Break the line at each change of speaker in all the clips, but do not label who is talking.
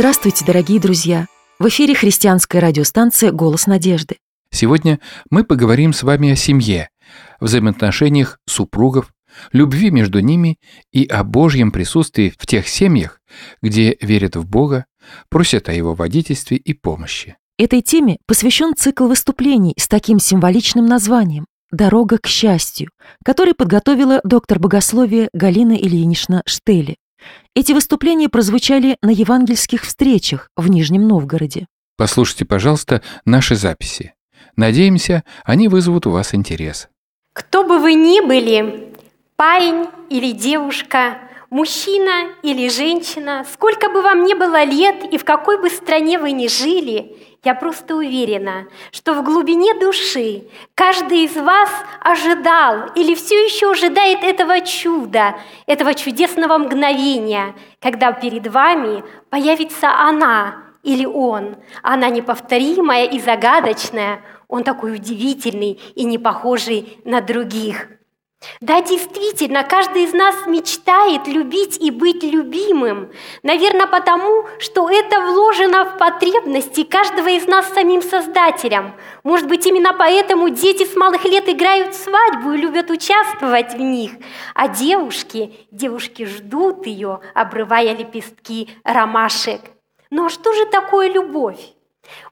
Здравствуйте, дорогие друзья! В эфире христианская радиостанция «Голос надежды».
Сегодня мы поговорим с вами о семье, взаимоотношениях супругов, любви между ними и о Божьем присутствии в тех семьях, где верят в Бога, просят о Его водительстве и помощи.
Этой теме посвящен цикл выступлений с таким символичным названием «Дорога к счастью», который подготовила доктор богословия Галина Ильинична Штели. Эти выступления прозвучали на евангельских встречах в Нижнем Новгороде.
Послушайте, пожалуйста, наши записи. Надеемся, они вызовут у вас интерес.
Кто бы вы ни были, парень или девушка, мужчина или женщина, сколько бы вам ни было лет и в какой бы стране вы ни жили, я просто уверена, что в глубине души каждый из вас ожидал или все еще ожидает этого чуда, этого чудесного мгновения, когда перед вами появится она или он. Она неповторимая и загадочная, он такой удивительный и не похожий на других – да, действительно, каждый из нас мечтает любить и быть любимым. Наверное, потому, что это вложено в потребности каждого из нас самим Создателем. Может быть, именно поэтому дети с малых лет играют в свадьбу и любят участвовать в них. А девушки, девушки ждут ее, обрывая лепестки ромашек. Но ну, а что же такое любовь?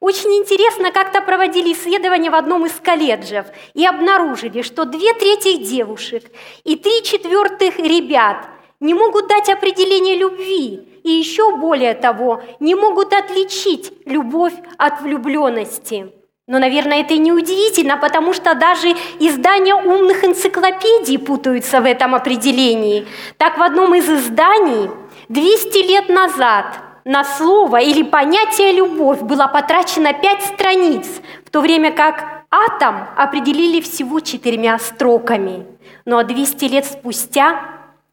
Очень интересно, как-то проводили исследования в одном из колледжев и обнаружили, что две трети девушек и три четвертых ребят не могут дать определение любви, и еще более того, не могут отличить любовь от влюбленности. Но, наверное, это и не удивительно, потому что даже издания умных энциклопедий путаются в этом определении. Так, в одном из изданий 200 лет назад – на слово или понятие «любовь» было потрачено пять страниц, в то время как атом определили всего четырьмя строками. Ну а 200 лет спустя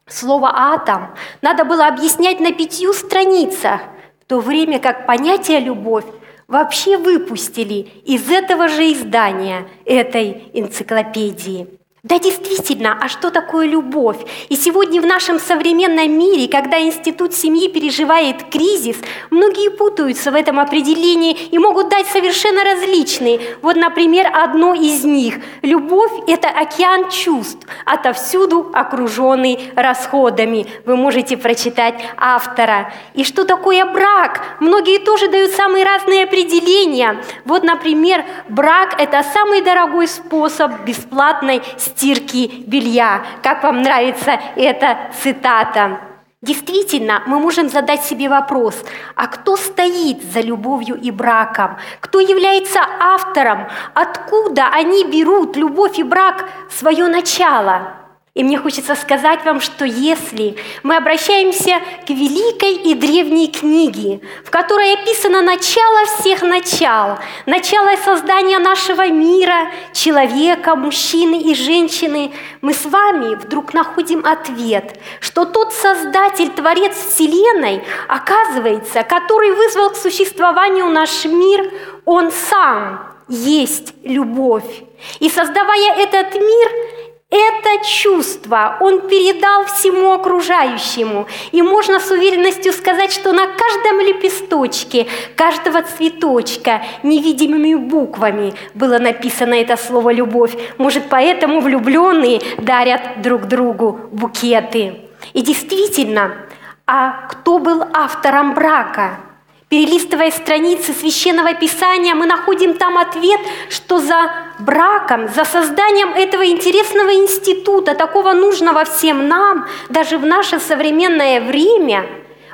слово «атом» надо было объяснять на пятью страницах, в то время как понятие «любовь» вообще выпустили из этого же издания, этой энциклопедии. Да действительно, а что такое любовь? И сегодня в нашем современном мире, когда институт семьи переживает кризис, многие путаются в этом определении и могут дать совершенно различные. Вот, например, одно из них. Любовь – это океан чувств, отовсюду окруженный расходами. Вы можете прочитать автора. И что такое брак? Многие тоже дают самые разные определения. Вот, например, брак – это самый дорогой способ бесплатной стирки белья. Как вам нравится эта цитата? Действительно, мы можем задать себе вопрос, а кто стоит за любовью и браком? Кто является автором? Откуда они берут любовь и брак свое начало? И мне хочется сказать вам, что если мы обращаемся к великой и древней книге, в которой описано начало всех начал, начало создания нашего мира, человека, мужчины и женщины, мы с вами вдруг находим ответ, что тот Создатель, Творец Вселенной, оказывается, который вызвал к существованию наш мир, Он сам есть любовь. И создавая этот мир, это чувство он передал всему окружающему. И можно с уверенностью сказать, что на каждом лепесточке, каждого цветочка невидимыми буквами было написано это слово «любовь». Может, поэтому влюбленные дарят друг другу букеты. И действительно, а кто был автором брака? Перелистывая страницы священного писания, мы находим там ответ, что за браком, за созданием этого интересного института, такого нужного всем нам, даже в наше современное время,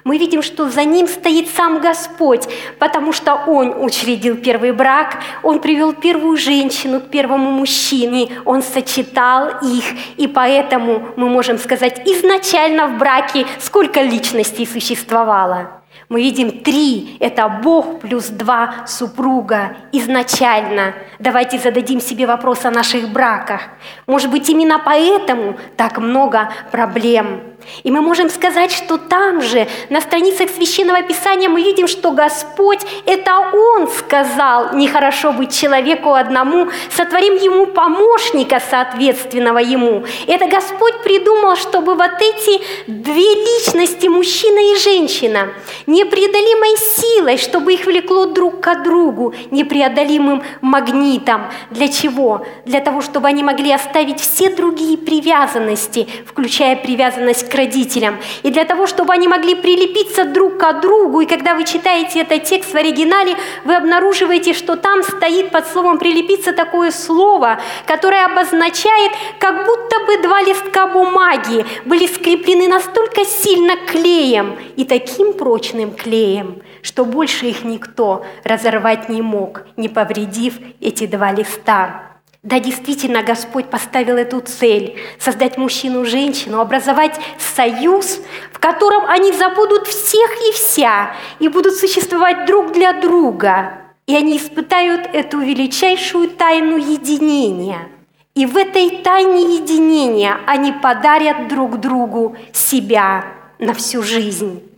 мы видим, что за ним стоит сам Господь, потому что Он учредил первый брак, Он привел первую женщину к первому мужчине, Он сочетал их, и поэтому мы можем сказать, изначально в браке сколько личностей существовало – мы видим три – это Бог плюс два супруга изначально. Давайте зададим себе вопрос о наших браках. Может быть, именно поэтому так много проблем. И мы можем сказать, что там же, на страницах Священного Писания, мы видим, что Господь, это Он сказал, нехорошо быть человеку одному, сотворим ему помощника, соответственного ему. Это Господь придумал, чтобы вот эти две личности, мужчина и женщина, непреодолимой силой, чтобы их влекло друг к другу, непреодолимым магнитом. Для чего? Для того, чтобы они могли оставить все другие привязанности, включая привязанность к родителям. И для того, чтобы они могли прилепиться друг к другу, и когда вы читаете этот текст в оригинале, вы обнаруживаете, что там стоит под словом «прилепиться» такое слово, которое обозначает, как будто бы два листка бумаги были скреплены настолько сильно клеем и таким прочным клеем, что больше их никто разорвать не мог, не повредив эти два листа. Да, действительно, Господь поставил эту цель – создать мужчину и женщину, образовать союз, в котором они забудут всех и вся и будут существовать друг для друга. И они испытают эту величайшую тайну единения. И в этой тайне единения они подарят друг другу себя на всю жизнь.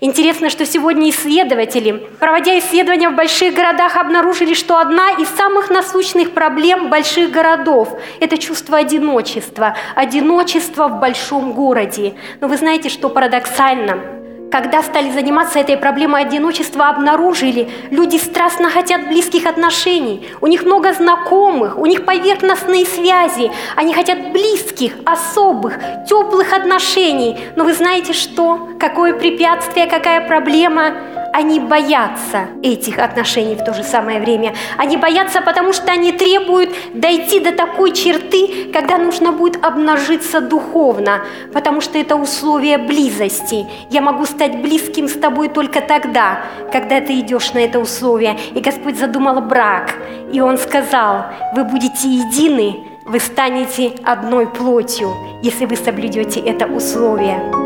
Интересно, что сегодня исследователи, проводя исследования в больших городах, обнаружили, что одна из самых насущных проблем больших городов – это чувство одиночества. Одиночество в большом городе. Но вы знаете, что парадоксально – когда стали заниматься этой проблемой одиночества, обнаружили, люди страстно хотят близких отношений. У них много знакомых, у них поверхностные связи. Они хотят близких, особых, теплых отношений. Но вы знаете что? Какое препятствие, какая проблема? Они боятся этих отношений в то же самое время. Они боятся, потому что они требуют дойти до такой черты, когда нужно будет обнажиться духовно, потому что это условие близости. Я могу стать близким с тобой только тогда, когда ты идешь на это условие. И Господь задумал брак, и Он сказал, вы будете едины, вы станете одной плотью, если вы соблюдете это условие.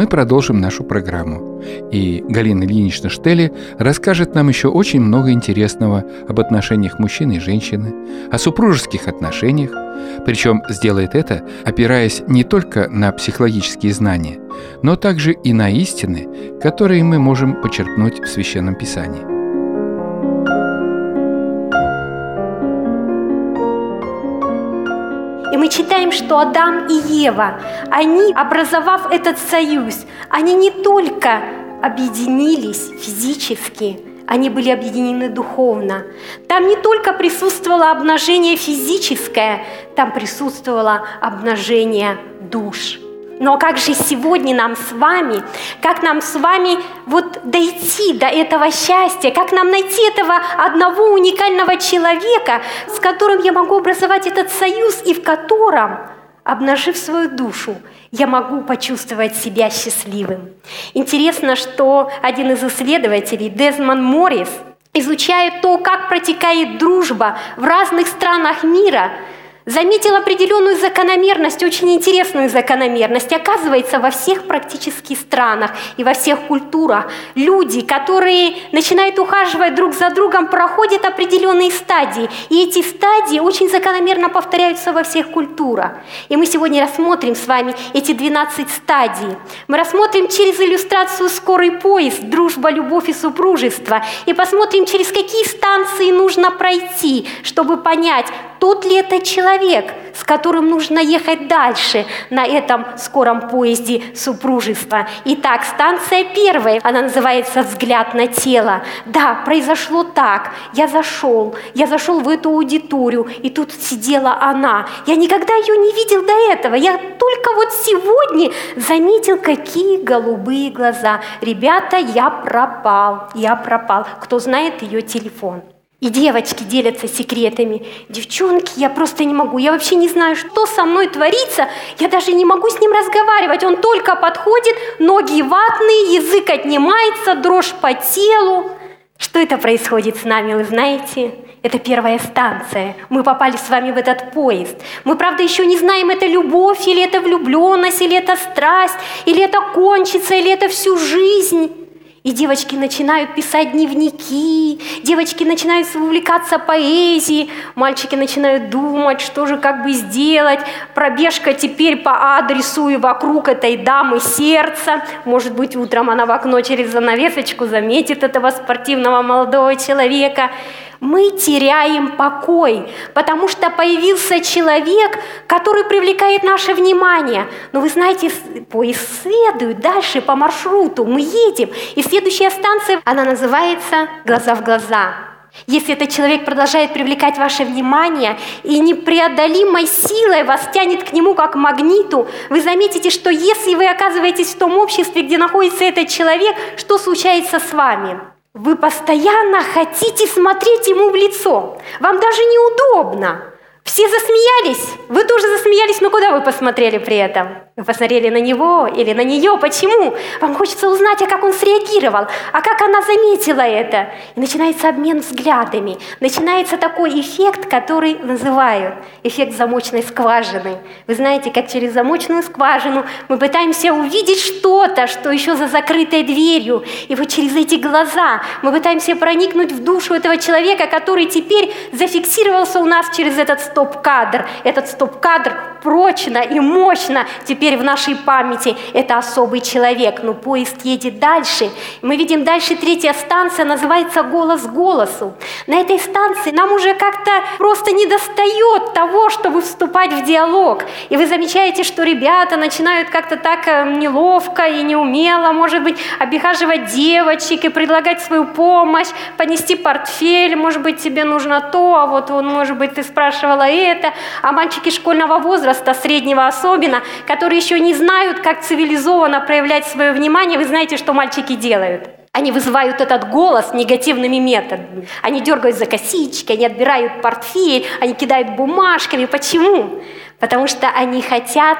Мы продолжим нашу программу. И Галина Ильинична Штели расскажет нам еще очень много интересного об отношениях мужчины и женщины, о супружеских отношениях, причем сделает это, опираясь не только на психологические знания, но также и на истины, которые мы можем почерпнуть в Священном Писании.
Читаем, что Адам и Ева, они, образовав этот союз, они не только объединились физически, они были объединены духовно. Там не только присутствовало обнажение физическое, там присутствовало обнажение душ – но как же сегодня нам с вами, как нам с вами вот дойти до этого счастья, как нам найти этого одного уникального человека, с которым я могу образовать этот союз и в котором, обнажив свою душу, я могу почувствовать себя счастливым. Интересно, что один из исследователей, Дезмон Моррис, изучая то, как протекает дружба в разных странах мира, заметил определенную закономерность, очень интересную закономерность. Оказывается, во всех практически странах и во всех культурах люди, которые начинают ухаживать друг за другом, проходят определенные стадии. И эти стадии очень закономерно повторяются во всех культурах. И мы сегодня рассмотрим с вами эти 12 стадий. Мы рассмотрим через иллюстрацию «Скорый поезд», «Дружба, любовь и супружество». И посмотрим, через какие станции нужно пройти, чтобы понять, тот ли это человек, с которым нужно ехать дальше на этом скором поезде супружества. Итак, станция первая, она называется «Взгляд на тело». Да, произошло так. Я зашел, я зашел в эту аудиторию, и тут сидела она. Я никогда ее не видел до этого. Я только вот сегодня заметил, какие голубые глаза. Ребята, я пропал, я пропал. Кто знает ее телефон? И девочки делятся секретами. Девчонки, я просто не могу. Я вообще не знаю, что со мной творится. Я даже не могу с ним разговаривать. Он только подходит, ноги ватные, язык отнимается, дрожь по телу. Что это происходит с нами, вы знаете? Это первая станция. Мы попали с вами в этот поезд. Мы, правда, еще не знаем, это любовь, или это влюбленность, или это страсть, или это кончится, или это всю жизнь. И девочки начинают писать дневники, девочки начинают увлекаться поэзией, мальчики начинают думать, что же как бы сделать. Пробежка теперь по адресу и вокруг этой дамы сердца. Может быть, утром она в окно через занавесочку заметит этого спортивного молодого человека мы теряем покой, потому что появился человек, который привлекает наше внимание. Но вы знаете, поезд следует дальше по маршруту, мы едем, и следующая станция, она называется «Глаза в глаза». Если этот человек продолжает привлекать ваше внимание и непреодолимой силой вас тянет к нему как магниту, вы заметите, что если вы оказываетесь в том обществе, где находится этот человек, что случается с вами? Вы постоянно хотите смотреть ему в лицо. Вам даже неудобно. Все засмеялись, вы тоже засмеялись, но куда вы посмотрели при этом? Посмотрели на него или на нее? Почему? Вам хочется узнать, а как он среагировал, а как она заметила это. И начинается обмен взглядами. Начинается такой эффект, который называют эффект замочной скважины. Вы знаете, как через замочную скважину мы пытаемся увидеть что-то, что еще за закрытой дверью. И вот через эти глаза мы пытаемся проникнуть в душу этого человека, который теперь зафиксировался у нас через этот стоп-кадр. Этот стоп-кадр прочно и мощно теперь в нашей памяти. Это особый человек. Но поезд едет дальше. Мы видим дальше третья станция, называется «Голос голосу». На этой станции нам уже как-то просто не достает того, чтобы вступать в диалог. И вы замечаете, что ребята начинают как-то так э, неловко и неумело, может быть, обихаживать девочек и предлагать свою помощь, понести портфель, может быть, тебе нужно то, а вот он, может быть, ты спрашивала это, а мальчики школьного возраста, среднего особенно, которые еще не знают, как цивилизованно проявлять свое внимание, вы знаете, что мальчики делают? Они вызывают этот голос негативными методами. Они дергают за косички, они отбирают портфель, они кидают бумажками. Почему? Потому что они хотят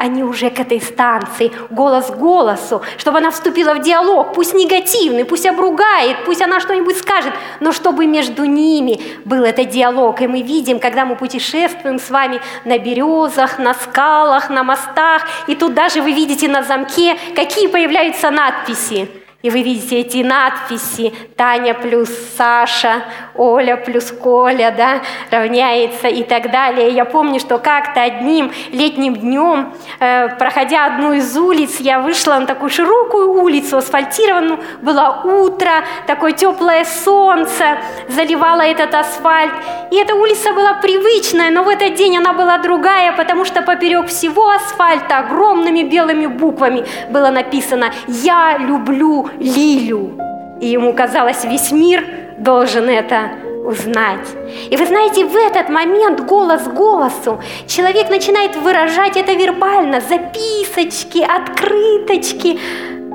они уже к этой станции, голос к голосу, чтобы она вступила в диалог, пусть негативный, пусть обругает, пусть она что-нибудь скажет, но чтобы между ними был этот диалог. И мы видим, когда мы путешествуем с вами на березах, на скалах, на мостах, и тут даже вы видите на замке, какие появляются надписи. И вы видите эти надписи «Таня плюс Саша», «Оля плюс Коля», да, равняется и так далее. Я помню, что как-то одним летним днем, э, проходя одну из улиц, я вышла на такую широкую улицу, асфальтированную, было утро, такое теплое солнце заливало этот асфальт. И эта улица была привычная, но в этот день она была другая, потому что поперек всего асфальта огромными белыми буквами было написано «Я люблю Лилю. И ему казалось, весь мир должен это узнать. И вы знаете, в этот момент голос голосу человек начинает выражать это вербально, записочки, открыточки.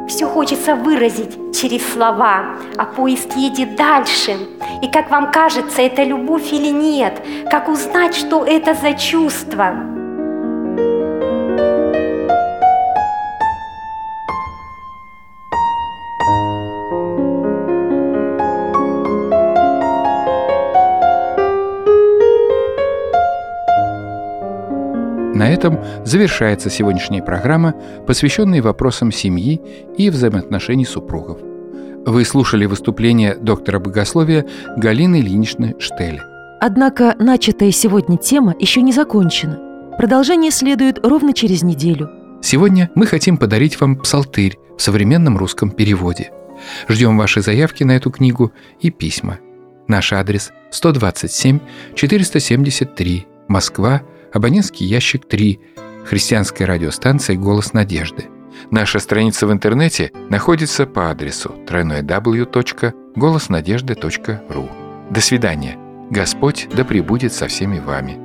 Все хочется выразить через слова, а поезд едет дальше. И как вам кажется, это любовь или нет? Как узнать, что это за чувство?
На этом завершается сегодняшняя программа, посвященная вопросам семьи и взаимоотношений супругов. Вы слушали выступление доктора богословия Галины Ильиничны Штель.
Однако начатая сегодня тема еще не закончена. Продолжение следует ровно через неделю.
Сегодня мы хотим подарить вам псалтырь в современном русском переводе. Ждем ваши заявки на эту книгу и письма. Наш адрес 127 473 Москва абонентский ящик 3, христианская радиостанция «Голос надежды». Наша страница в интернете находится по адресу www.голоснадежды.ру. До свидания. Господь да пребудет со всеми вами.